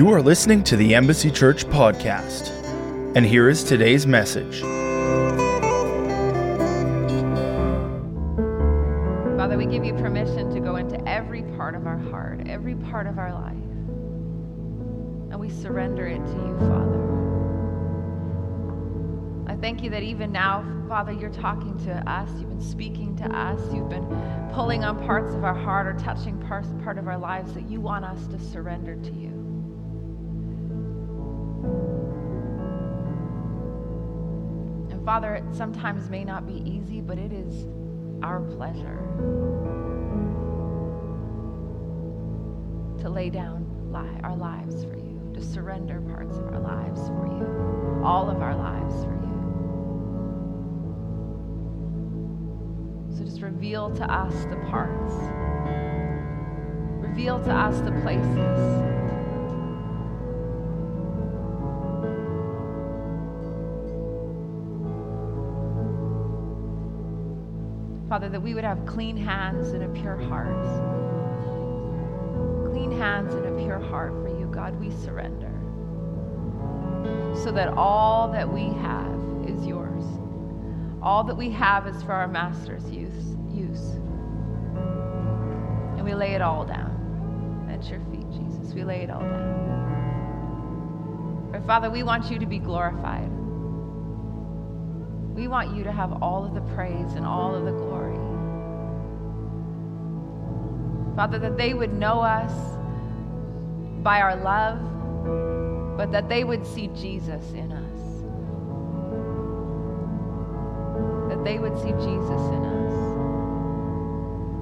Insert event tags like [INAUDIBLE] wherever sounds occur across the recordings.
You are listening to the Embassy Church podcast. And here is today's message. Father, we give you permission to go into every part of our heart, every part of our life. And we surrender it to you, Father. I thank you that even now, Father, you're talking to us. You've been speaking to us. You've been pulling on parts of our heart or touching parts, part of our lives that you want us to surrender to you. Father, it sometimes may not be easy, but it is our pleasure to lay down our lives for you, to surrender parts of our lives for you, all of our lives for you. So just reveal to us the parts, reveal to us the places. Father, that we would have clean hands and a pure heart. Clean hands and a pure heart for you, God, we surrender. So that all that we have is yours. All that we have is for our Master's use. use. And we lay it all down at your feet, Jesus. We lay it all down. But Father, we want you to be glorified. We want you to have all of the praise and all of the glory. Father, that they would know us by our love, but that they would see Jesus in us. That they would see Jesus in us.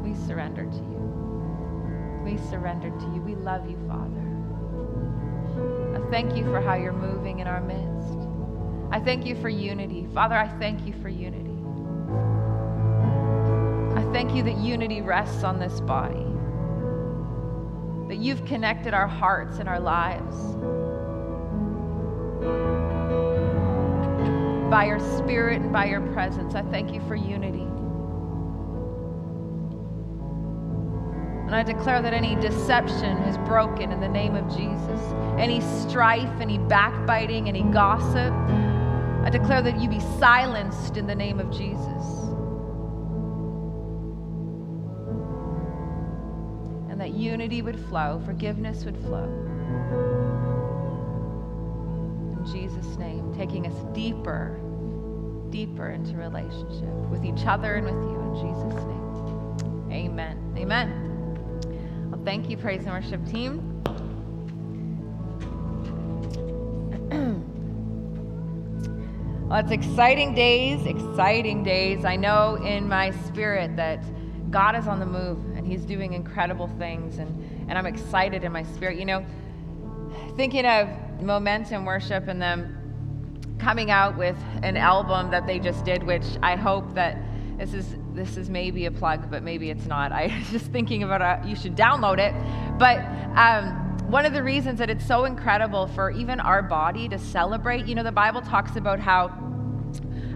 We surrender to you. We surrender to you. We love you, Father. I thank you for how you're moving in our midst. I thank you for unity. Father, I thank you for unity. I thank you that unity rests on this body, that you've connected our hearts and our lives by your spirit and by your presence. I thank you for unity. And I declare that any deception is broken in the name of Jesus. Any strife, any backbiting, any gossip, I declare that you be silenced in the name of Jesus. And that unity would flow, forgiveness would flow. In Jesus' name, taking us deeper, deeper into relationship with each other and with you. In Jesus' name. Amen. Amen. Well, thank you, praise and worship team. Well, it's exciting days, exciting days. I know in my spirit that God is on the move and He's doing incredible things, and, and I'm excited in my spirit. You know, thinking of Momentum Worship and them coming out with an album that they just did, which I hope that this is this is maybe a plug, but maybe it's not. [LAUGHS] I was just thinking about it. You should download it, but. Um, one of the reasons that it's so incredible for even our body to celebrate, you know, the Bible talks about how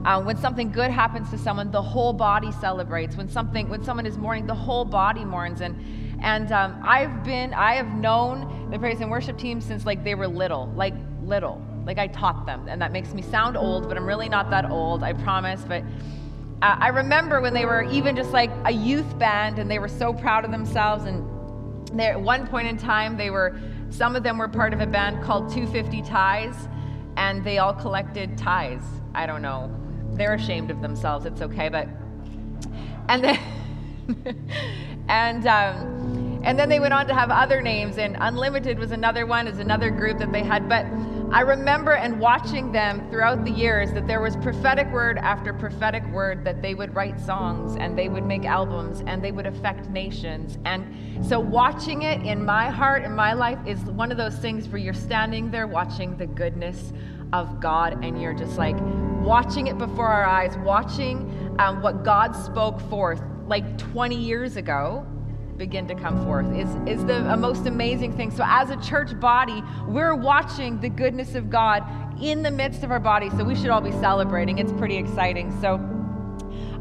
uh, when something good happens to someone, the whole body celebrates. When something, when someone is mourning, the whole body mourns. And and um, I've been, I have known the praise and worship team since like they were little, like little, like I taught them, and that makes me sound old, but I'm really not that old, I promise. But uh, I remember when they were even just like a youth band, and they were so proud of themselves and there, at one point in time, they were, some of them were part of a band called 250 Ties, and they all collected ties. I don't know. They're ashamed of themselves. It's okay, but, and then, [LAUGHS] and, um, and then they went on to have other names, and Unlimited was another one, is another group that they had. But I remember and watching them throughout the years that there was prophetic word after prophetic word that they would write songs and they would make albums and they would affect nations. And so watching it in my heart and my life is one of those things where you're standing there watching the goodness of God and you're just like watching it before our eyes, watching um, what God spoke forth like 20 years ago begin to come forth is, is the most amazing thing. So, as a church body, we're watching the goodness of God in the midst of our body. So, we should all be celebrating. It's pretty exciting. So,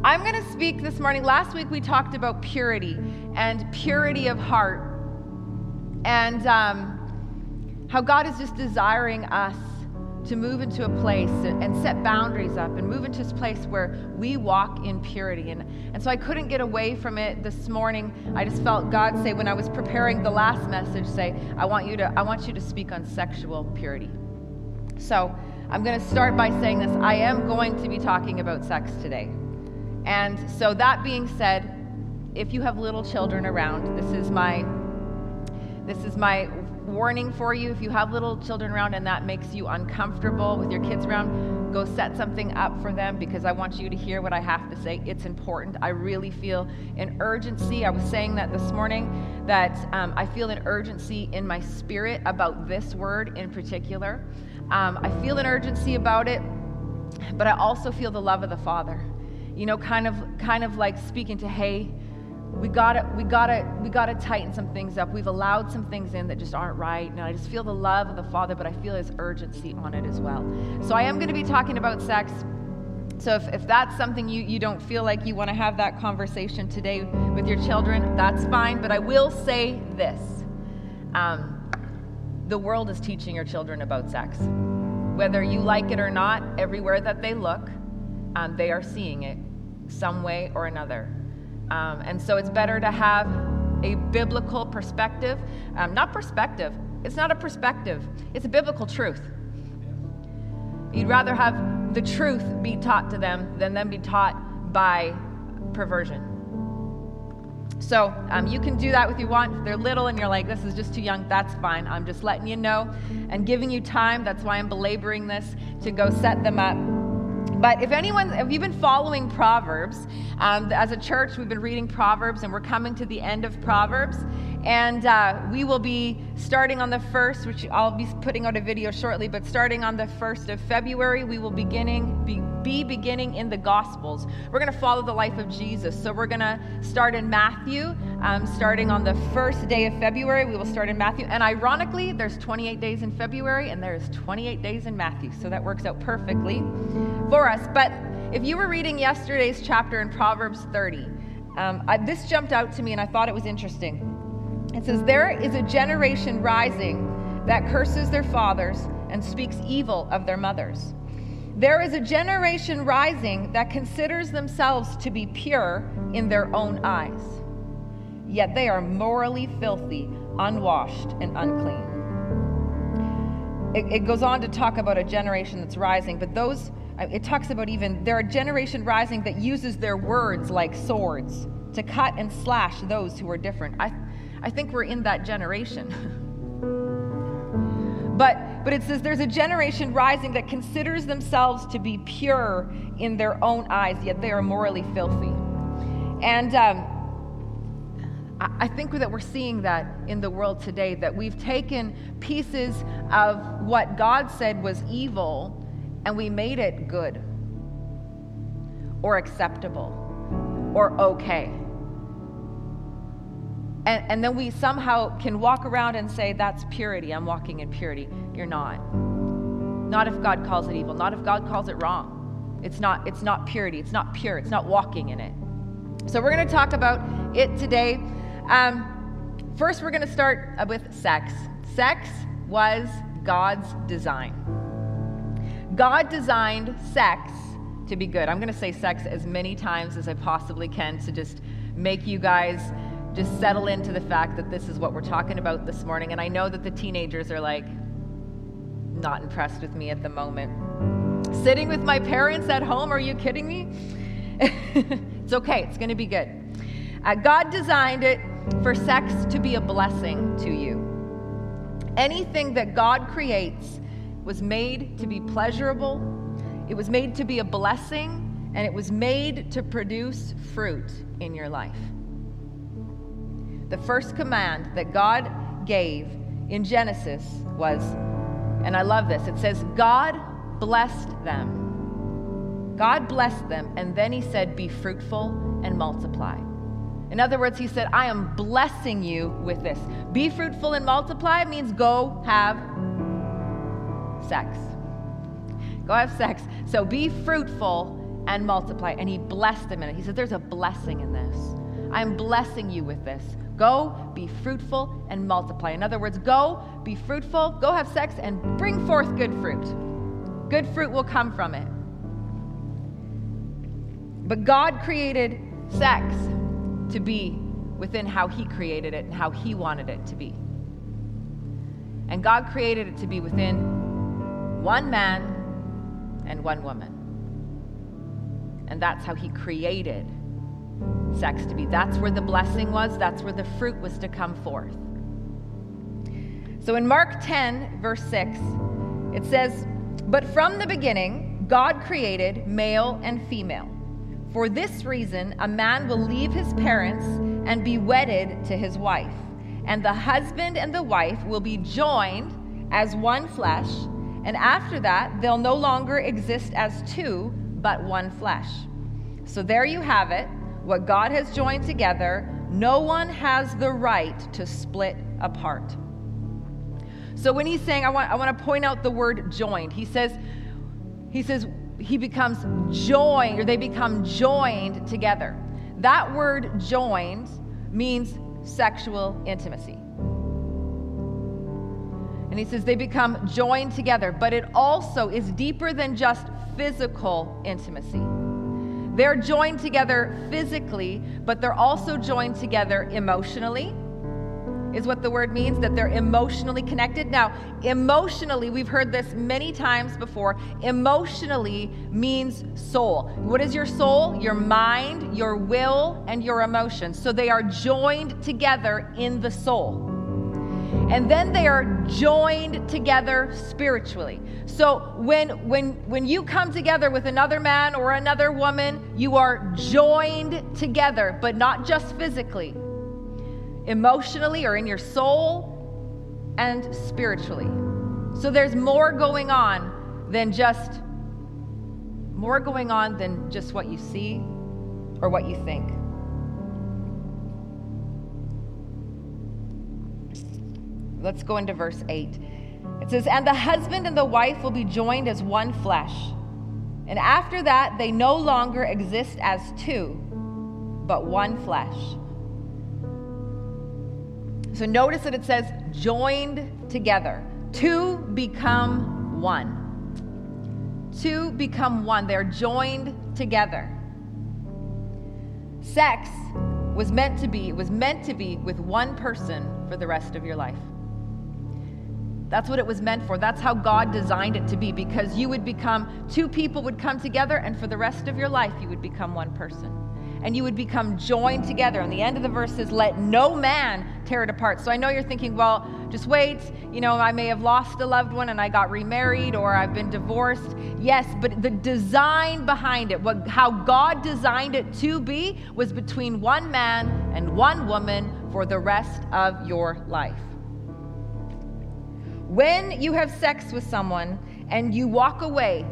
I'm going to speak this morning. Last week, we talked about purity and purity of heart. And, um, how God is just desiring us to move into a place and set boundaries up and move into this place where we walk in purity. And, and so I couldn't get away from it this morning. I just felt God say when I was preparing the last message, say, I want you to, I want you to speak on sexual purity. So I'm going to start by saying this. I am going to be talking about sex today. And so that being said, if you have little children around, this is my this is my warning for you if you have little children around and that makes you uncomfortable with your kids around, go set something up for them because I want you to hear what I have to say. It's important. I really feel an urgency. I was saying that this morning that um, I feel an urgency in my spirit about this word in particular. Um, I feel an urgency about it, but I also feel the love of the Father. You know, kind of, kind of like speaking to, hey, we gotta we gotta we gotta tighten some things up. We've allowed some things in that just aren't right and i just feel the love of the father but i feel his urgency on it as well. So i am going to be talking about sex. So if, if that's something you, you don't feel like you want to have that conversation today with your children that's fine but i will say this. Um, the world is teaching your children about sex. Whether you like it or not everywhere that they look um, they are seeing it some way or another um, and so it's better to have a biblical perspective. Um, not perspective, it's not a perspective, it's a biblical truth. You'd rather have the truth be taught to them than them be taught by perversion. So um, you can do that if you want. If they're little and you're like, this is just too young, that's fine. I'm just letting you know and giving you time. That's why I'm belaboring this to go set them up but if anyone, if you've been following Proverbs, um, as a church, we've been reading Proverbs and we're coming to the end of Proverbs. And uh, we will be starting on the 1st, which I'll be putting out a video shortly, but starting on the 1st of February, we will beginning, be, be beginning in the Gospels. We're going to follow the life of Jesus. So we're going to start in Matthew, um, starting on the first day of February. We will start in Matthew. And ironically, there's 28 days in February and there's 28 days in Matthew. So that works out perfectly for us. But if you were reading yesterday's chapter in Proverbs 30, um, I, this jumped out to me and I thought it was interesting. It says, There is a generation rising that curses their fathers and speaks evil of their mothers. There is a generation rising that considers themselves to be pure in their own eyes, yet they are morally filthy, unwashed, and unclean. It, it goes on to talk about a generation that's rising, but those, uh, it talks about even, there are a generation rising that uses their words like swords to cut and slash those who are different. I, I think we're in that generation. but, but it says there's a generation rising that considers themselves to be pure in their own eyes, yet they are morally filthy. And um, I think that we're seeing that in the world today, that we've taken pieces of what God said was evil and we made it good or acceptable or okay. And, and then we somehow can walk around and say, That's purity. I'm walking in purity. You're not. Not if God calls it evil, not if God calls it wrong. It's not, it's not purity. It's not pure. It's not walking in it. So we're going to talk about it today. Um, first, we're going to start with sex. Sex was God's design. God designed sex to be good. I'm going to say sex as many times as I possibly can to just make you guys just settle into the fact that this is what we're talking about this morning. And I know that the teenagers are like, not impressed with me at the moment. Sitting with my parents at home, are you kidding me? [LAUGHS] it's okay, it's gonna be good. Uh, God designed it for sex to be a blessing to you. Anything that God creates was made to be pleasurable, it was made to be a blessing, and it was made to produce fruit in your life the first command that God gave in Genesis was, and I love this, it says, God blessed them. God blessed them, and then he said, Be fruitful and multiply. In other words, he said, I am blessing you with this. Be fruitful and multiply means go have sex. Go have sex. So be fruitful and multiply. And he blessed them in it. He said, There's a blessing in this. I'm blessing you with this. Go, be fruitful, and multiply. In other words, go, be fruitful, go have sex, and bring forth good fruit. Good fruit will come from it. But God created sex to be within how He created it and how He wanted it to be. And God created it to be within one man and one woman. And that's how He created sex to be. That's where the blessing was, that's where the fruit was to come forth. So in Mark 10, verse 6, it says, But from the beginning, God created male and female. For this reason, a man will leave his parents and be wedded to his wife, and the husband and the wife will be joined as one flesh, and after that, they'll no longer exist as two, but one flesh. So there you have it. What God has joined together, no one has the right to split apart. So when he's saying, I want, I want to point out the word joined, he says, he says, he becomes joined, or they become joined together. That word joined means sexual intimacy. And he says they become joined together, but it also is deeper than just physical intimacy. They're joined together physically, but they're also joined together emotionally, is what the word means, that they're emotionally connected. Now, emotionally, we've heard this many times before. Emotionally means soul. What is your soul? Your mind, your will, and your emotions. So they are joined together in the soul and then they are joined together spiritually. So when when when you come together with another man or another woman, you are joined together, but not just physically. Emotionally or in your soul and spiritually. So there's more going on than just more going on than just what you see or what you think. Let's go into verse 8. It says, And the husband and the wife will be joined as one flesh. And after that, they no longer exist as two, but one flesh. So notice that it says joined together. Two become one. Two become one. They're joined together. Sex was meant to be, it was meant to be with one person for the rest of your life. That's what it was meant for. That's how God designed it to be because you would become, two people would come together, and for the rest of your life, you would become one person. And you would become joined together. And the end of the verse says, Let no man tear it apart. So I know you're thinking, well, just wait. You know, I may have lost a loved one and I got remarried or I've been divorced. Yes, but the design behind it, what, how God designed it to be, was between one man and one woman for the rest of your life. When you have sex with someone and you walk away,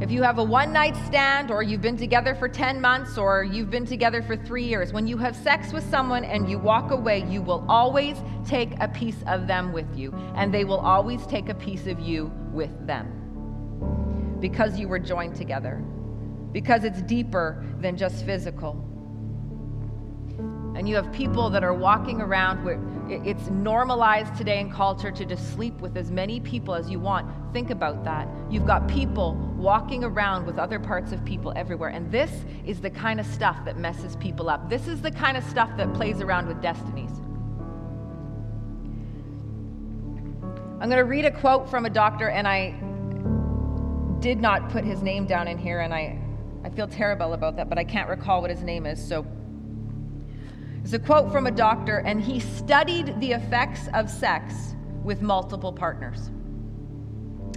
if you have a one night stand or you've been together for 10 months or you've been together for three years, when you have sex with someone and you walk away, you will always take a piece of them with you, and they will always take a piece of you with them because you were joined together, because it's deeper than just physical. And you have people that are walking around where it's normalized today in culture to just sleep with as many people as you want. Think about that. You've got people walking around with other parts of people everywhere. And this is the kind of stuff that messes people up. This is the kind of stuff that plays around with destinies. I'm going to read a quote from a doctor, and I did not put his name down in here, and I, I feel terrible about that, but I can't recall what his name is. So it's a quote from a doctor, and he studied the effects of sex with multiple partners.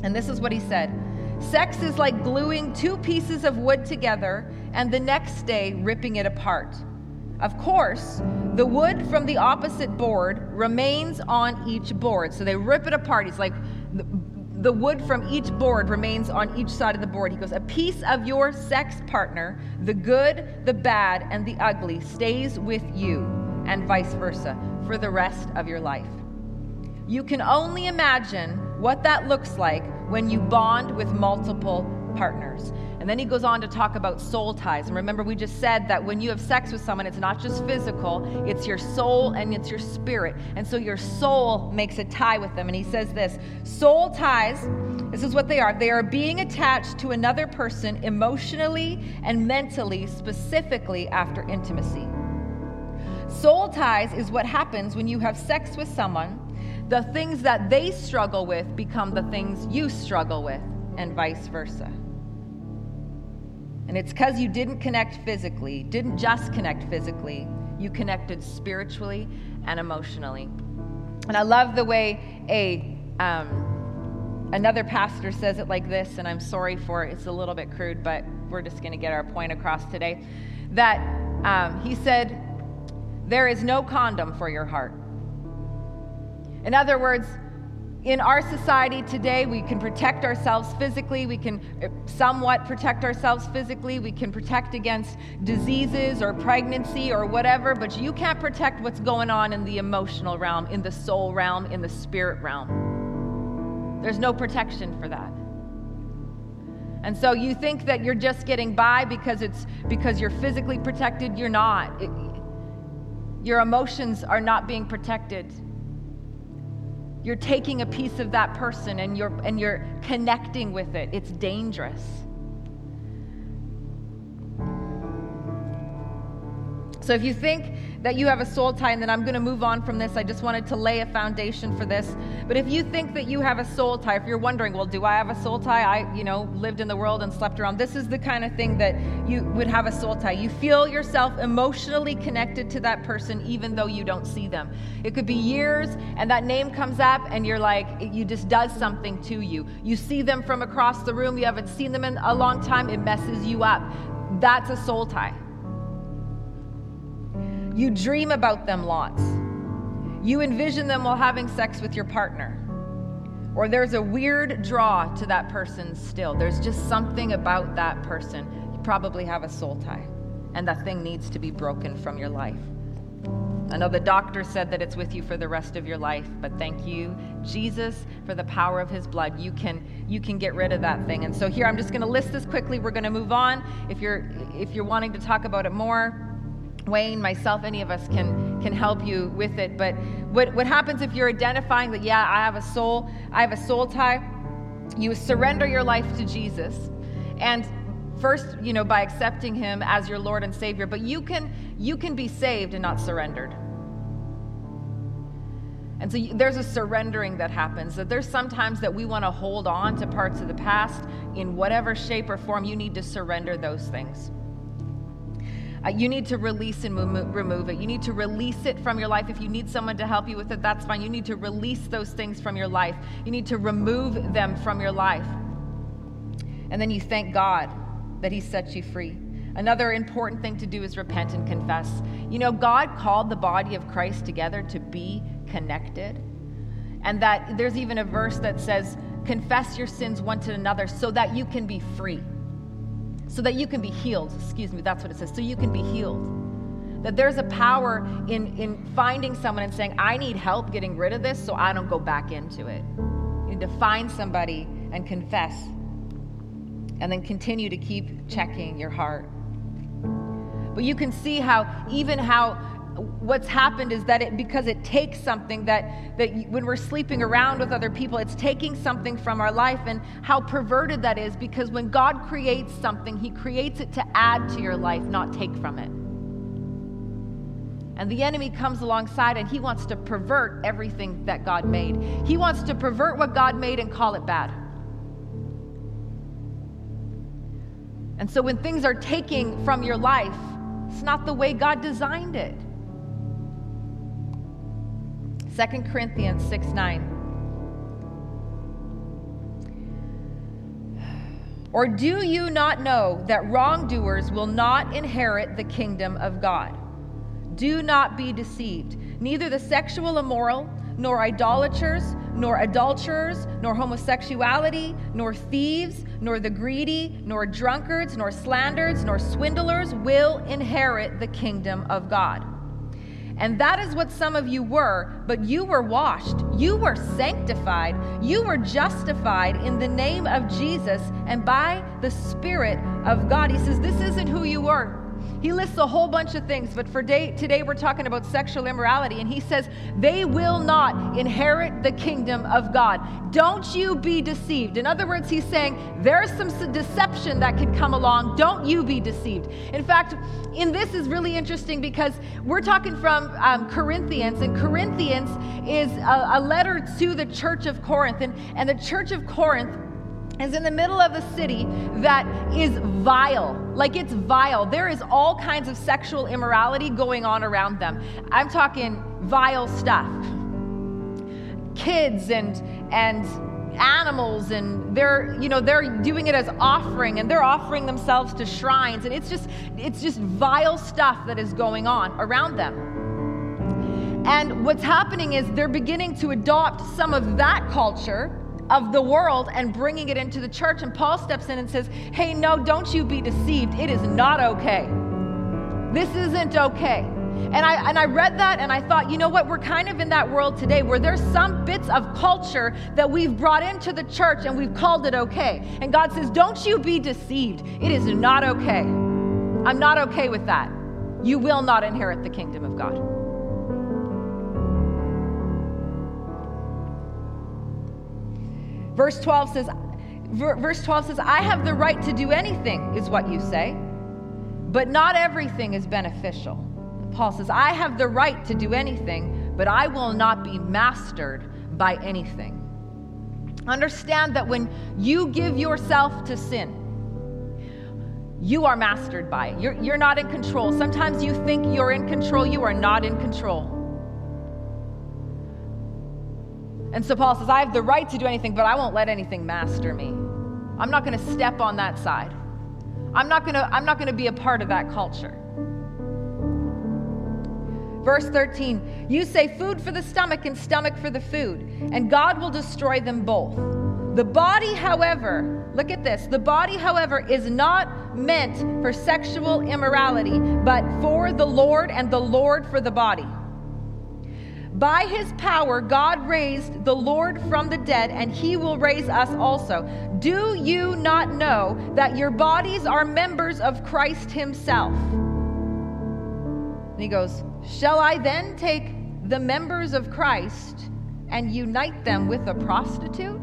And this is what he said Sex is like gluing two pieces of wood together and the next day ripping it apart. Of course, the wood from the opposite board remains on each board. So they rip it apart. He's like, the wood from each board remains on each side of the board. He goes, A piece of your sex partner, the good, the bad, and the ugly, stays with you, and vice versa, for the rest of your life. You can only imagine what that looks like when you bond with multiple partners. And then he goes on to talk about soul ties. And remember, we just said that when you have sex with someone, it's not just physical, it's your soul and it's your spirit. And so your soul makes a tie with them. And he says this soul ties, this is what they are they are being attached to another person emotionally and mentally, specifically after intimacy. Soul ties is what happens when you have sex with someone. The things that they struggle with become the things you struggle with, and vice versa. And it's because you didn't connect physically, didn't just connect physically, you connected spiritually and emotionally. And I love the way a um, another pastor says it like this, and I'm sorry for it. It's a little bit crude, but we're just going to get our point across today. That um, he said, "There is no condom for your heart." In other words, in our society today, we can protect ourselves physically. We can uh, somewhat protect ourselves physically. We can protect against diseases or pregnancy or whatever, but you can't protect what's going on in the emotional realm, in the soul realm, in the spirit realm. There's no protection for that. And so you think that you're just getting by because it's because you're physically protected, you're not. It, your emotions are not being protected you're taking a piece of that person and you're and you're connecting with it. It's dangerous so if you think that you have a soul tie, and then I'm going to move on from this. I just wanted to lay a foundation for this. But if you think that you have a soul tie, if you're wondering, well, do I have a soul tie? I, you know, lived in the world and slept around. This is the kind of thing that you would have a soul tie. You feel yourself emotionally connected to that person, even though you don't see them. It could be years, and that name comes up, and you're like, you just does something to you. You see them from across the room. You haven't seen them in a long time. It messes you up. That's a soul tie. You dream about them lots. You envision them while having sex with your partner. Or there's a weird draw to that person still. There's just something about that person. You probably have a soul tie, and that thing needs to be broken from your life. I know the doctor said that it's with you for the rest of your life, but thank you, Jesus, for the power of his blood. You can you can get rid of that thing. And so here I'm just going to list this quickly. We're going to move on. If you're if you're wanting to talk about it more, Wayne, myself, any of us can can help you with it. But what, what happens if you're identifying that, yeah, I have a soul, I have a soul tie, you surrender your life to Jesus. And first, you know, by accepting him as your Lord and Savior, but you can you can be saved and not surrendered. And so there's a surrendering that happens. That there's sometimes that we want to hold on to parts of the past in whatever shape or form. You need to surrender those things. Uh, you need to release and remove it. You need to release it from your life. If you need someone to help you with it, that's fine. You need to release those things from your life. You need to remove them from your life. And then you thank God that He set you free. Another important thing to do is repent and confess. You know, God called the body of Christ together to be connected. And that there's even a verse that says, confess your sins one to another so that you can be free so that you can be healed. Excuse me, that's what it says. So you can be healed. That there's a power in, in finding someone and saying, I need help getting rid of this so I don't go back into it. You need to find somebody and confess. And then continue to keep checking your heart. But you can see how, even how what's happened is that it because it takes something that that when we're sleeping around with other people it's taking something from our life and how perverted that is because when god creates something he creates it to add to your life not take from it. And the enemy comes alongside and he wants to pervert everything that god made. He wants to pervert what god made and call it bad. And so when things are taking from your life it's not the way god designed it 2 Corinthians 6 9. Or do you not know that wrongdoers will not inherit the kingdom of God? Do not be deceived. Neither the sexual immoral, nor idolaters, nor adulterers, nor homosexuality, nor thieves, nor the greedy, nor drunkards, nor slanderers, nor swindlers will inherit the kingdom of God. And that is what some of you were, but you were washed, you were sanctified, you were justified in the name of Jesus and by the Spirit of God. He says, This isn't who you were. He lists a whole bunch of things, but for day, today we're talking about sexual immorality. And he says, They will not inherit the kingdom of God. Don't you be deceived. In other words, he's saying, There's some deception that can come along. Don't you be deceived. In fact, in this is really interesting because we're talking from um, Corinthians, and Corinthians is a, a letter to the church of Corinth. And, and the church of Corinth is in the middle of a city that is vile. Like it's vile. There is all kinds of sexual immorality going on around them. I'm talking vile stuff. Kids and and animals and they're you know they're doing it as offering and they're offering themselves to shrines and it's just it's just vile stuff that is going on around them. And what's happening is they're beginning to adopt some of that culture of the world and bringing it into the church. And Paul steps in and says, Hey, no, don't you be deceived. It is not okay. This isn't okay. And I, and I read that and I thought, you know what? We're kind of in that world today where there's some bits of culture that we've brought into the church and we've called it okay. And God says, don't you be deceived. It is not okay. I'm not okay with that. You will not inherit the kingdom of God. Verse 12 says, verse 12 says, I have the right to do anything, is what you say, but not everything is beneficial. Paul says, I have the right to do anything, but I will not be mastered by anything. Understand that when you give yourself to sin, you are mastered by it. You're, you're not in control. Sometimes you think you're in control, you are not in control. And so Paul says, I have the right to do anything, but I won't let anything master me. I'm not going to step on that side. I'm not going to I'm not going to be a part of that culture. Verse 13, you say food for the stomach and stomach for the food, and God will destroy them both. The body, however, look at this the body, however, is not meant for sexual immorality, but for the Lord, and the Lord for the body. By his power, God raised the Lord from the dead, and he will raise us also. Do you not know that your bodies are members of Christ himself? And he goes, Shall I then take the members of Christ and unite them with a prostitute?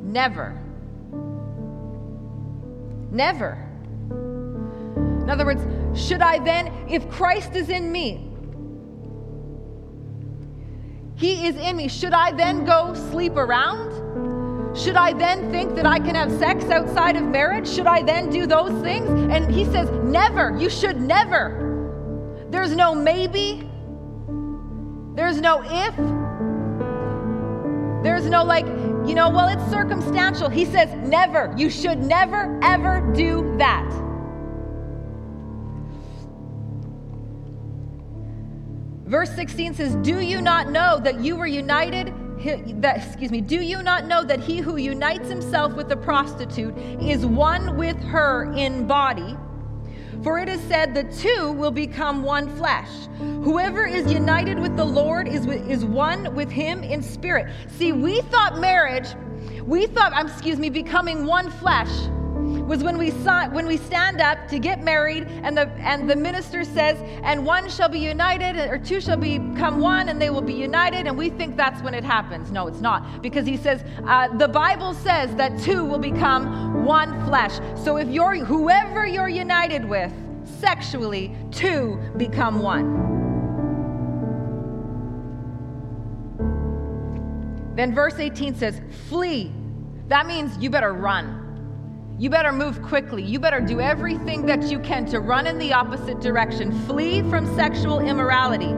Never. Never. In other words, should I then, if Christ is in me, he is in me. Should I then go sleep around? Should I then think that I can have sex outside of marriage? Should I then do those things? And he says, Never. You should never. There's no maybe. There's no if. There's no like, you know, well, it's circumstantial. He says, Never. You should never, ever do that. Verse 16 says, Do you not know that you were united? That, excuse me, do you not know that he who unites himself with a prostitute is one with her in body? For it is said, the two will become one flesh. Whoever is united with the Lord is, is one with him in spirit. See, we thought marriage, we thought, excuse me, becoming one flesh was when we when we stand up to get married and the and the minister says and one shall be united or two shall become one and they will be united. And we think that's when it happens. No it's not. Because he says uh, the bible says that two will become one flesh. So if you're whoever you're united with sexually two become one. Then verse 18 says flee. That means you better run you better move quickly. You better do everything that you can to run in the opposite direction. Flee from sexual immorality.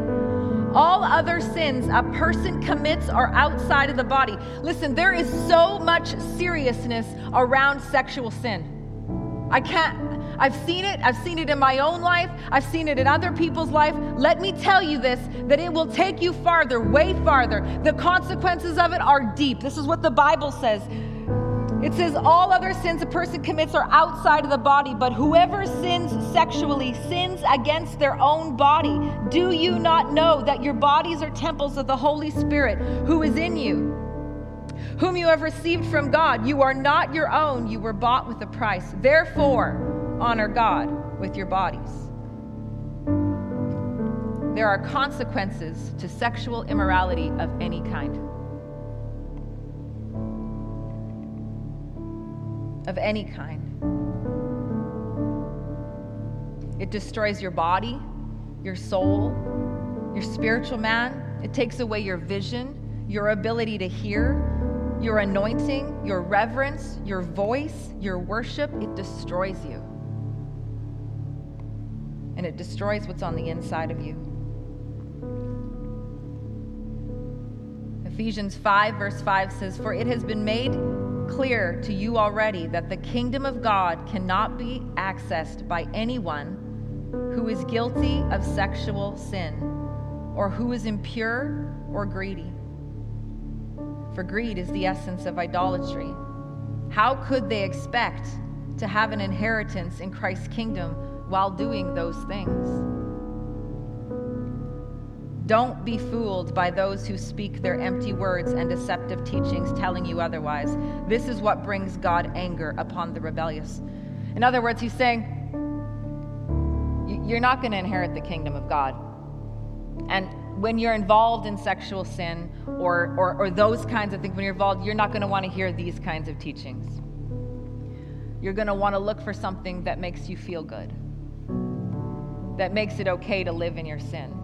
All other sins a person commits are outside of the body. Listen, there is so much seriousness around sexual sin. I can't, I've seen it. I've seen it in my own life. I've seen it in other people's life. Let me tell you this that it will take you farther, way farther. The consequences of it are deep. This is what the Bible says It says all other sins a person commits are outside of the body, but whoever sins sexually sins against their own body. Do you not know that your bodies are temples of the Holy Spirit who is in you, whom you have received from God? You are not your own, you were bought with a price. Therefore, honor God with your bodies. There are consequences to sexual immorality of any kind. Of any kind. It destroys your body, your soul, your spiritual man. It takes away your vision, your ability to hear, your anointing, your reverence, your voice, your worship. It destroys you. And it destroys what's on the inside of you. Ephesians 5, verse 5 says, For it has been made clear to you already that the kingdom of God cannot be accessed by anyone who is guilty of sexual sin or who is impure or greedy. For greed is the essence of idolatry. How could they expect to have an inheritance in Christ's kingdom while doing those things? Don't be fooled by those who speak their empty words and deceptive teachings telling you otherwise. This is what brings God anger upon the rebellious. In other words, he's saying, You're not going to inherit the kingdom of God. And when you're involved in sexual sin or, or, or those kinds of things, when you're involved, you're not going to want to hear these kinds of teachings. You're going to want to look for something that makes you feel good, that makes it okay to live in your sin.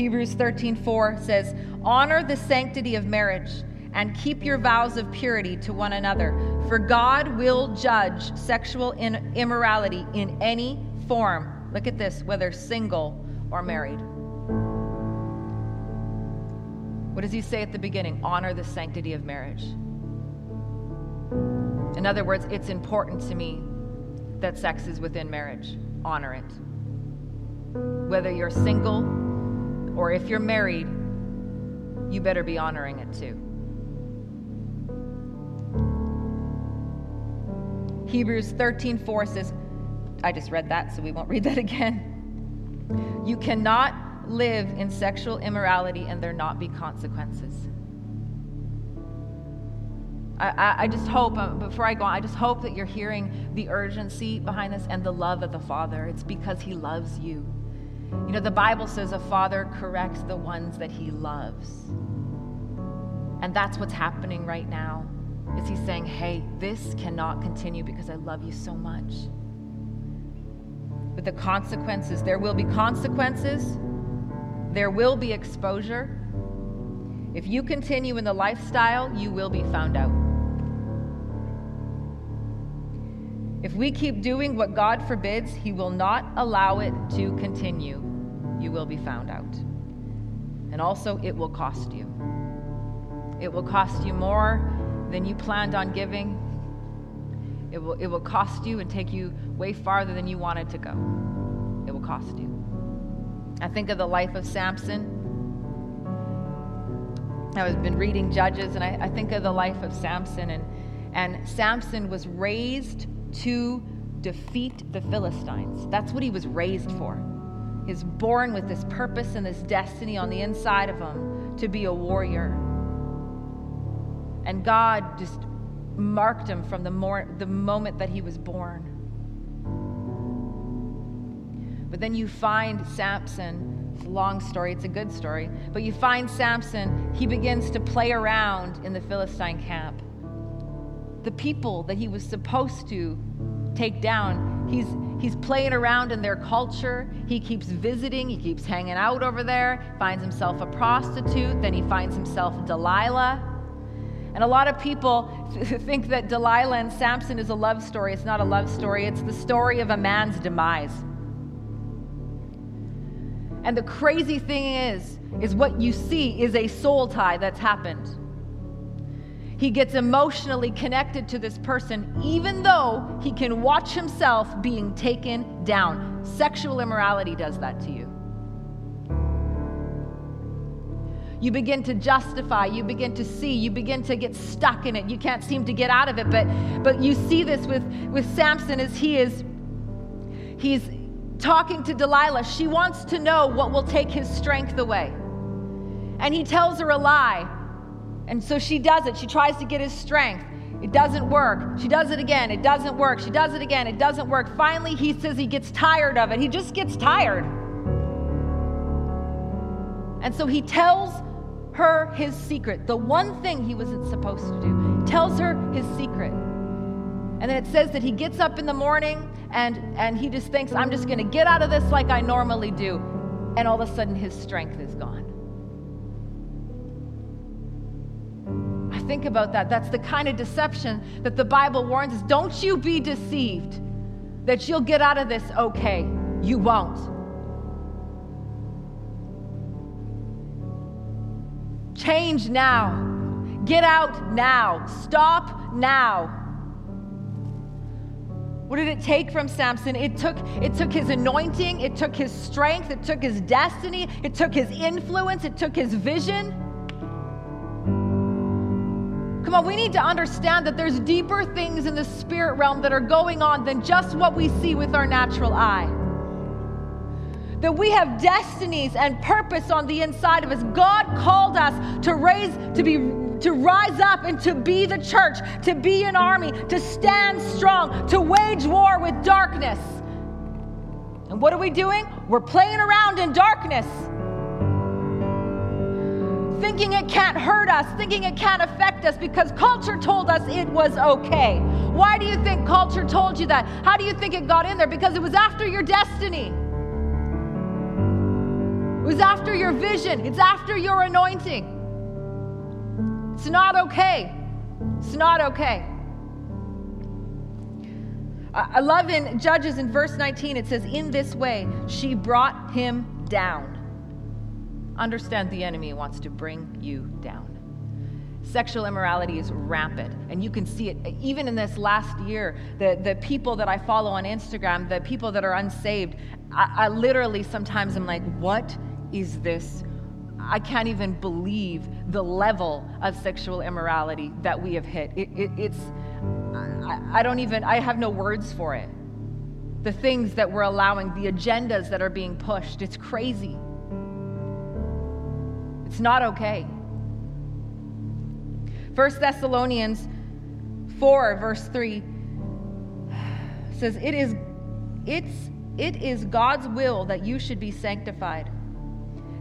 Hebrews 13:4 says, "Honor the sanctity of marriage and keep your vows of purity to one another, for God will judge sexual immorality in any form." Look at this, whether single or married. What does he say at the beginning? Honor the sanctity of marriage. In other words, it's important to me that sex is within marriage. Honor it. Whether you're single or if you're married, you better be honoring it too. Hebrews 13:4 says, I just read that, so we won't [LAUGHS] read that again. You cannot live in sexual immorality and there not be consequences. I, I, I just hope, uh, before I go on, I just hope that you're hearing the urgency behind this and the love of the Father. It's because He loves you. You know, the Bible says a father corrects the ones that he loves. And that's what's happening right now. Is he saying, "Hey, this cannot continue because I love you so much." But the consequences, there will be consequences. There will be exposure. If you continue in the lifestyle, you will be found out. If we keep doing what God forbids, He will not allow it to continue. You will be found out. And also, it will cost you. It will cost you more than you planned on giving. It will, it will cost you and take you way farther than you wanted to go. It will cost you. I think of the life of Samson. I've been reading Judges, and I, I think of the life of Samson. And, and Samson was raised to defeat the Philistines. That's what he was raised for. He's born with this purpose and this destiny on the inside of him to be a warrior. And God just marked him from the, the moment that he was born. But then you find Samson, it's a long story, it's a good story, but you find Samson, he begins to play around in the Philistine camp the people that he was supposed to take down. He's, he's playing around in their culture. He keeps visiting. He keeps hanging out over there, finds himself a prostitute. Then he finds himself Delilah. And a lot of people [LAUGHS] think that Delilah and Samson is a love story. It's not a love story, it's the story of a man's demise. And the crazy thing is, is what you see is a soul tie that's happened. He gets emotionally connected to this person, even though he can watch himself being taken down. Sexual immorality does that to you. You begin to justify, you begin to see, you begin to get stuck in it. You can't seem to get out of it. But but you see this with, with Samson as he is he's talking to Delilah. She wants to know what will take his strength away. And he tells her a lie. And so she does it. She tries to get his strength. It doesn't work. She does it again. It doesn't work. She does it again. It doesn't work. Finally, he says he gets tired of it. He just gets tired. And so he tells her his secret, the one thing he wasn't supposed to do. He tells her his secret. And then it says that he gets up in the morning and, and he just thinks, I'm just going to get out of this like I normally do. And all of a sudden, his strength is gone. Think about that. That's the kind of deception that the Bible warns us. Don't you be deceived that you'll get out of this okay. You won't. Change now. Get out now. Stop now. What did it take from Samson? It took, it took his anointing, it took his strength, it took his destiny, it took his influence, it took his vision. Come on, we need to understand that there's deeper things in the spirit realm that are going on than just what we see with our natural eye. That we have destinies and purpose on the inside of us. God called us to raise, to be to rise up and to be the church, to be an army, to stand strong, to wage war with darkness. And what are we doing? We're playing around in darkness thinking it can't hurt us, thinking it can't affect us because culture told us it was okay. Why do you think culture told you that? How do you think it got in there? Because it was after your destiny. It was after your vision. It's after your anointing. It's not okay. It's not okay. I love in Judges in verse 19, it says, In this way she brought him down understand the enemy wants to bring you down. Sexual immorality is rampant, and you can see it even in this last year. The, the people that I follow on Instagram, the people that are unsaved, I, I literally sometimes I'm like, what is this? I can't even believe the level of sexual immorality that we have hit. It, it, it's, I, I don't even, I have no words for it. The things that we're allowing, the agendas that are being pushed, it's crazy. It's not okay. 1 Thessalonians 4, verse 3 says, It is, it's, it is God's will that you should be sanctified,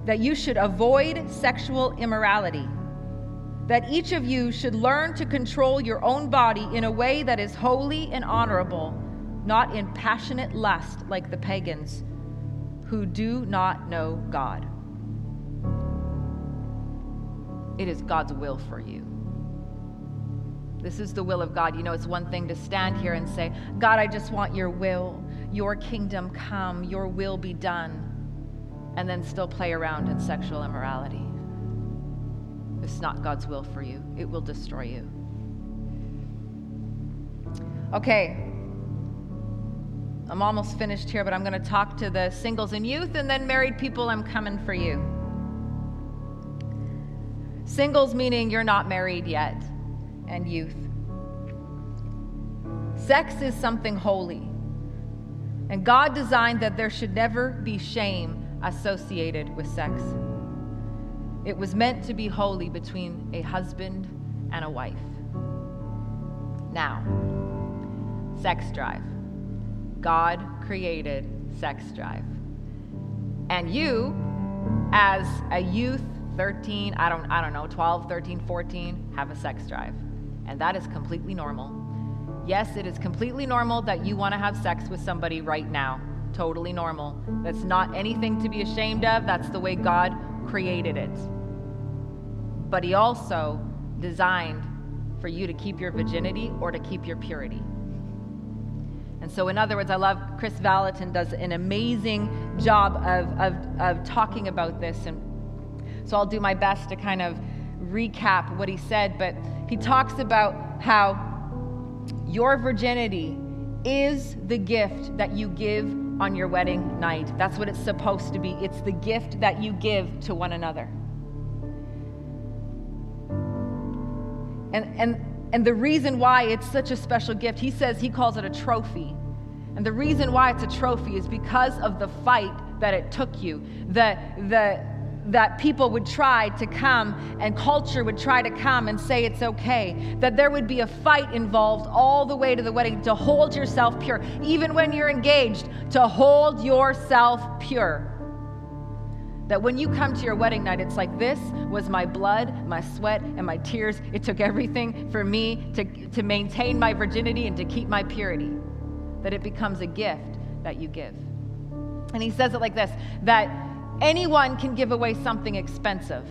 that you should avoid sexual immorality, that each of you should learn to control your own body in a way that is holy and honorable, not in passionate lust like the pagans who do not know God it is God's will for you. This is the will of God. You know, it's one thing to stand here and say, God, I just want your will, your kingdom come, your will be done, and then still play around in sexual immorality. It's not God's will for you, it will destroy you. Okay, I'm almost finished here, but I'm going to talk to the singles and youth, and then married people, I'm coming for you. Singles meaning you're not married yet, and youth. Sex is something holy. And God designed that there should never be shame associated with sex. It was meant to be holy between a husband and a wife. Now, sex drive. God created sex drive. And you, as a youth 13, I don't, I don't know, 12, 13, 14, have a sex drive. And that is completely normal. Yes, it is completely normal that you want to have sex with somebody right now. Totally normal. That's not anything to be ashamed of. That's the way God created it. But He also designed for you to keep your virginity or to keep your purity. And so, in other words, I love Kris Vallotton does an amazing job of, of, of talking about this and so I'll do my best to kind of recap what he said, but he talks about how your virginity is the gift that you give on your wedding night. That's what it's supposed to be. It's the gift that you give to one another. And, and, and the reason why it's such a special gift, he says he calls it a trophy. And the reason why it's a trophy is because of the fight that it took you, the, the, that people would try to come and culture would try to come and say it's okay, that there would be a fight involved all the way to the wedding to hold yourself pure, even when you're engaged, to hold yourself pure. That when you come to your wedding night, it's like this was my blood, my sweat, and my tears. It took everything for me to, to maintain my virginity and to keep my purity. That it becomes a gift that you give. And he says it like this that anyone can give away something expensive.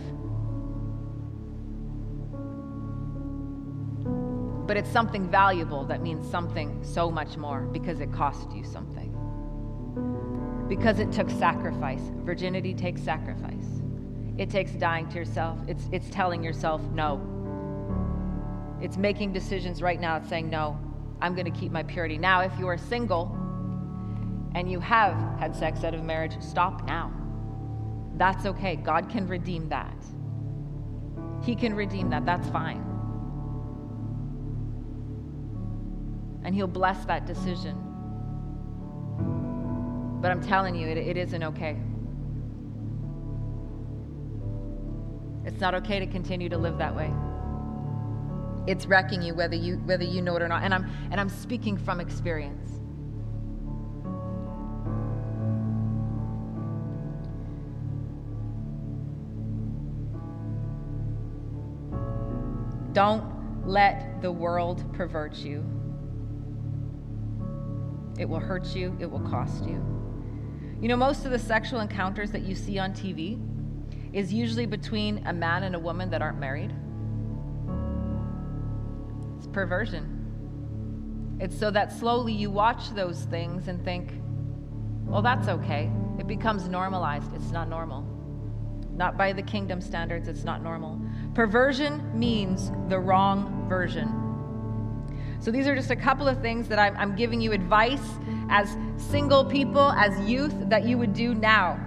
But it's something valuable that means something so much more because it cost you something. Because it took sacrifice. Virginity takes sacrifice. It takes dying to yourself. It's, it's telling yourself no. It's making decisions right now. It's saying, no, I'm going to keep my purity. Now, if you are single, and you have had sex out of marriage, stop now. That's okay. God can redeem that. He can redeem that. That's fine. And He'll bless that decision. But I'm telling you, it, it isn't okay. It's not okay to continue to live that way. It's wrecking you whether you whether you know it or not. And I'm and I'm speaking from experience. Don't let the world pervert you. It will hurt you, it will cost you. You know, most of the sexual encounters that you see on TV is usually between a man and a woman that aren't married. It's perversion. It's so that slowly you watch those things and think, well, that's okay. It becomes normalized. It's not normal. Not by the kingdom standards, it's not normal. Perversion means the wrong version. So these are just a couple of things that I'm, I'm giving you advice as single people, as youth, that you would do now.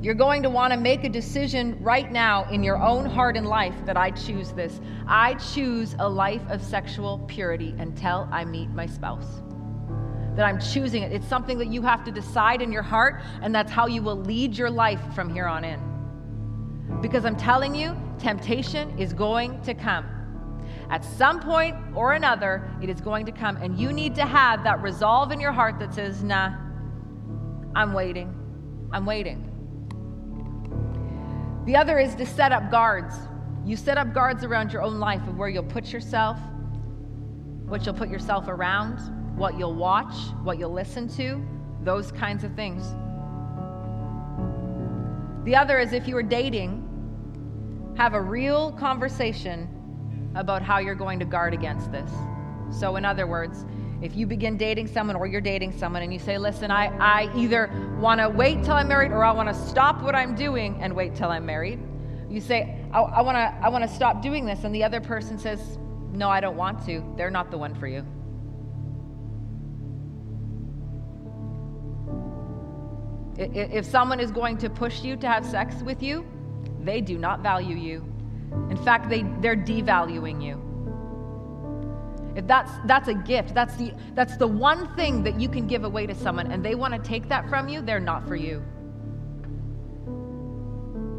You're going to want to make a decision right now in your own heart and life that I choose this. I choose a life of sexual purity until I meet my spouse. That I'm choosing it. It's something that you have to decide in your heart, and that's how you will lead your life from here on in. Because I'm telling you, temptation is going to come. At some point or another, it is going to come, and you need to have that resolve in your heart that says, Nah, I'm waiting. I'm waiting. The other is to set up guards. You set up guards around your own life of where you'll put yourself, what you'll put yourself around, what you'll watch, what you'll listen to, those kinds of things. The other is if you are dating, have a real conversation about how you're going to guard against this. So, in other words, if you begin dating someone or you're dating someone and you say, listen, I, I either want to wait till I'm married or I want to stop what I'm doing and wait till I'm married. You say, I, want to I wanna stop doing this. And the other person says, no, I don't want to. They're not the one for you. If someone is going to push you to have sex with you, they do not value you. In fact, they, they're devaluing you. If that's, that's a gift, that's the, that's the one thing that you can give away to someone, and they want to take that from you, they're not for you.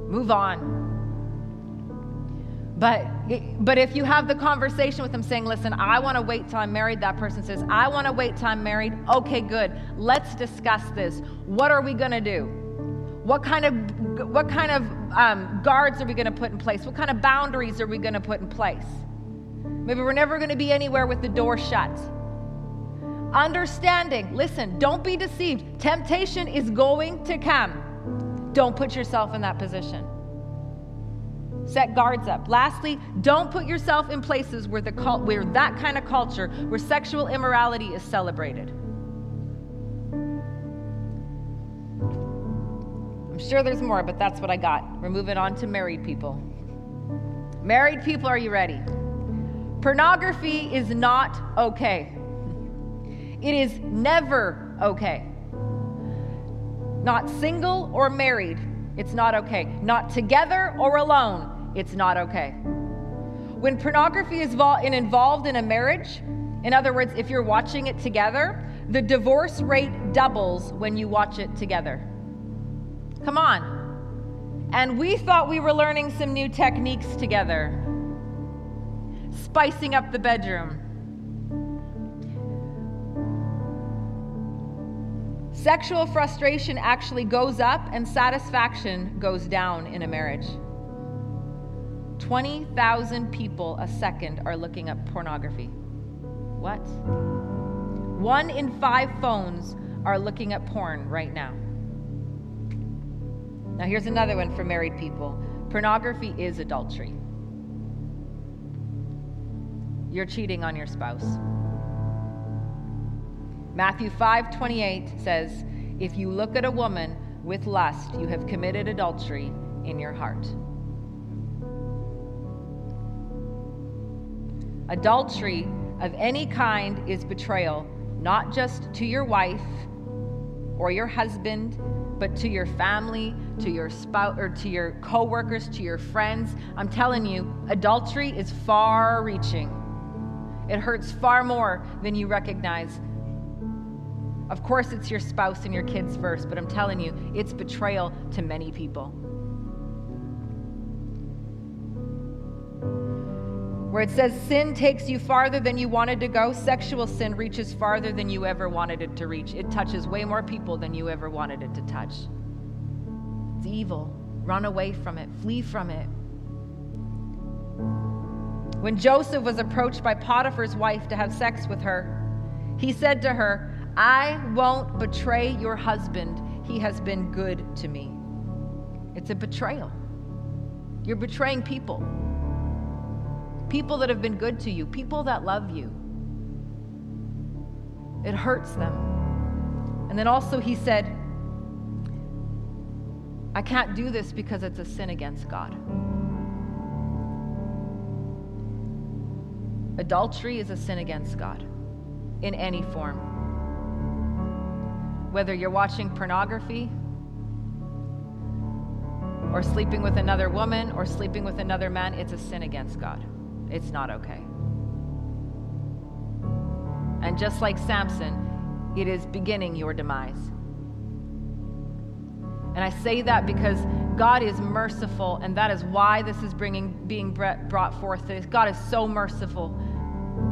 Move on. But, but if you have the conversation with them saying, listen, I want to wait till I'm married, that person says, I want to wait till I'm married. Okay, good. Let's discuss this. What are we going to do? What kind of, what kind of um, guards are we going to put in place? What kind of boundaries are we going to put in place? Maybe we're never going to be anywhere with the door shut. Understanding, listen, don't be deceived. Temptation is going to come. Don't put yourself in that position. Set guards up. Lastly, don't put yourself in places where, the cult, where that kind of culture, where sexual immorality is celebrated. I'm sure there's more, but that's what I got. We're moving on to married people. Married people, are you ready? Pornography is not okay. It is never okay. Not single or married, it's not okay. Not together or alone, it's not okay. When pornography is involved in a marriage, in other words, if you're watching it together, the divorce rate doubles when you watch it together. Come on. And we thought we were learning some new techniques together, spicing up the bedroom. Sexual frustration actually goes up and satisfaction goes down in a marriage. 20,000 people a second are looking at pornography. What? One in five phones are looking at porn right now. Now, here's another one for married people pornography is adultery. You're cheating on your spouse. Matthew 5 28 says, If you look at a woman with lust, you have committed adultery in your heart. Adultery of any kind is betrayal, not just to your wife or your husband, but to your family, to your spouse, or to your coworkers, to your friends. I'm telling you, adultery is far reaching. It hurts far more than you recognize. Of course, it's your spouse and your kids first, but I'm telling you, it's betrayal to many people. Where it says sin takes you farther than you wanted to go, sexual sin reaches farther than you ever wanted it to reach. It touches way more people than you ever wanted it to touch. It's evil. Run away from it, flee from it. When Joseph was approached by Potiphar's wife to have sex with her, he said to her, I won't betray your husband. He has been good to me. It's a betrayal. You're betraying people. People that have been good to you, people that love you. It hurts them. And then also, he said, I can't do this because it's a sin against God. Adultery is a sin against God in any form. Whether you're watching pornography, or sleeping with another woman, or sleeping with another man, it's a sin against God. It's not okay. And just like Samson, it is beginning your demise. And I say that because God is merciful, and that is why this is bringing, being brought forth. God is so merciful.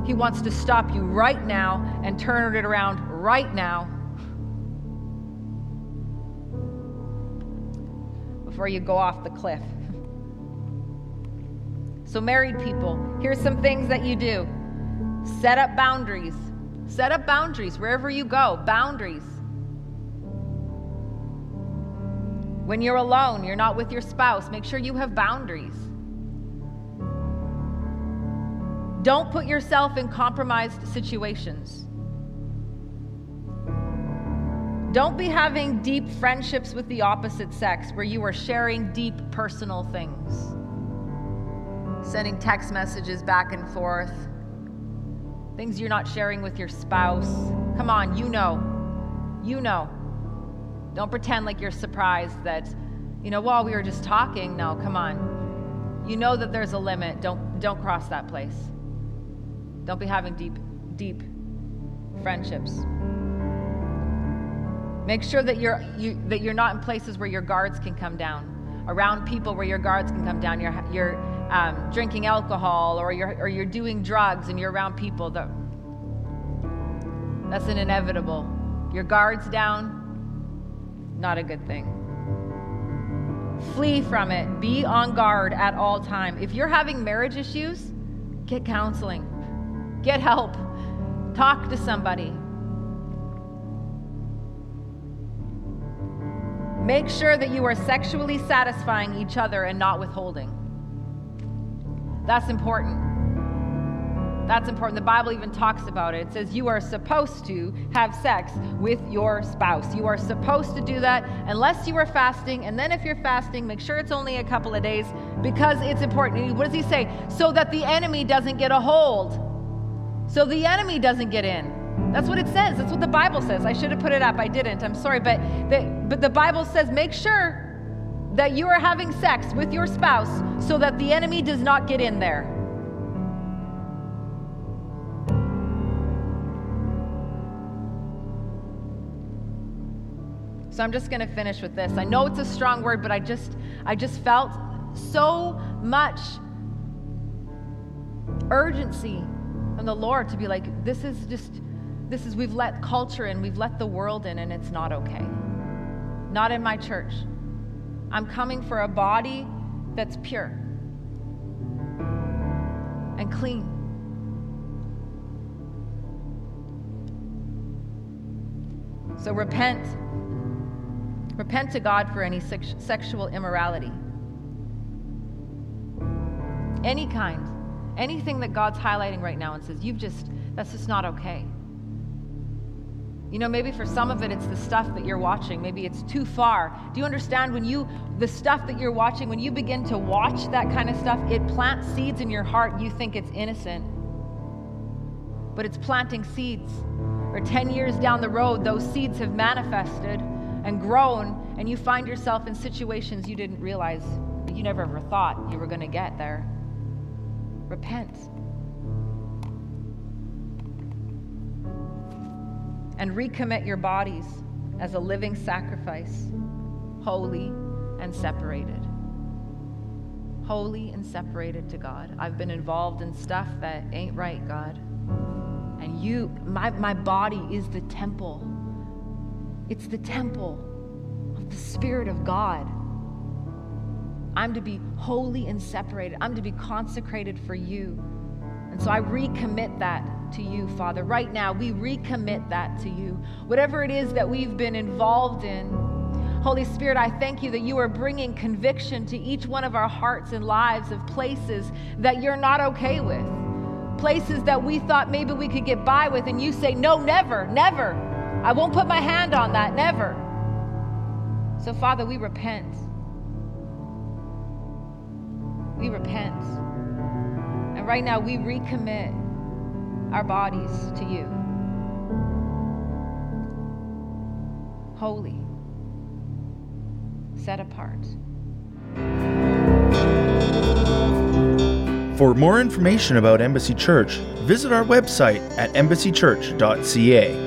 He wants to stop you right now and turn it around right now before you go off the cliff. So, married people, here's some things that you do set up boundaries. Set up boundaries wherever you go, boundaries. When you're alone, you're not with your spouse, make sure you have boundaries. Don't put yourself in compromised situations. Don't be having deep friendships with the opposite sex where you are sharing deep personal things, sending text messages back and forth, things you're not sharing with your spouse. Come on, you know. You know. Don't pretend like you're surprised that, you know, while we were just talking. No, come on. You know that there's a limit. Don't don't cross that place. Don't be having deep deep friendships. Make sure that you're, you, that you're not in places where your guards can come down, around people where your guards can come down. You're, you're um, drinking alcohol or you're, or you're doing drugs and you're around people. That, that's an inevitable. Your guards down, not a good thing. Flee from it. Be on guard at all time. If you're having marriage issues, get counseling. Get help. Talk to somebody. Make sure that you are sexually satisfying each other and not withholding. That's important. That's important. The Bible even talks about it. It says you are supposed to have sex with your spouse. You are supposed to do that unless you are fasting. And then if you're fasting, make sure it's only a couple of days because it's important. What does he say? So that the enemy doesn't get a hold. So the enemy doesn't get in. That's what it says. That's what the Bible says. I should have put it up. I didn't. I'm sorry. But the, but the Bible says make sure that you are having sex with your spouse so that the enemy does not get in there. So I'm just going to finish with this. I know it's a strong word, but I just I just felt so much urgency from the Lord to be like this is just this is we've let culture in, we've let the world in and it's not okay. Not in my church. I'm coming for a body that's pure and clean. So repent. Repent to God for any sex- sexual immorality. Any kind. Anything that God's highlighting right now and says, you've just, that's just not okay. You know, maybe for some of it, it's the stuff that you're watching. Maybe it's too far. Do you understand when you, the stuff that you're watching, when you begin to watch that kind of stuff, it plants seeds in your heart. You think it's innocent, but it's planting seeds. Or 10 years down the road, those seeds have manifested and grown, and you find yourself in situations you didn't realize, you never ever thought you were going to get there. Repent. And recommit your bodies as a living sacrifice, holy and separated. Holy and separated to God. I've been involved in stuff that ain't right, God. And you, my, my body is the temple. It's the temple of the Spirit of God. I'm to be holy and separated. I'm to be consecrated for you. And so I recommit that to you, Father. Right now, we recommit that to you. Whatever it is that we've been involved in, Holy Spirit, I thank you that you are bringing conviction to each one of our hearts and lives of places that you're not okay with. Places that we thought maybe we could get by with, and you say, No, never, never. I won't put my hand on that, never. So, Father, we repent. We repent. And right now, we recommit our bodies to you. Holy, set apart. For more information about Embassy Church, visit our website at embassychurch.ca.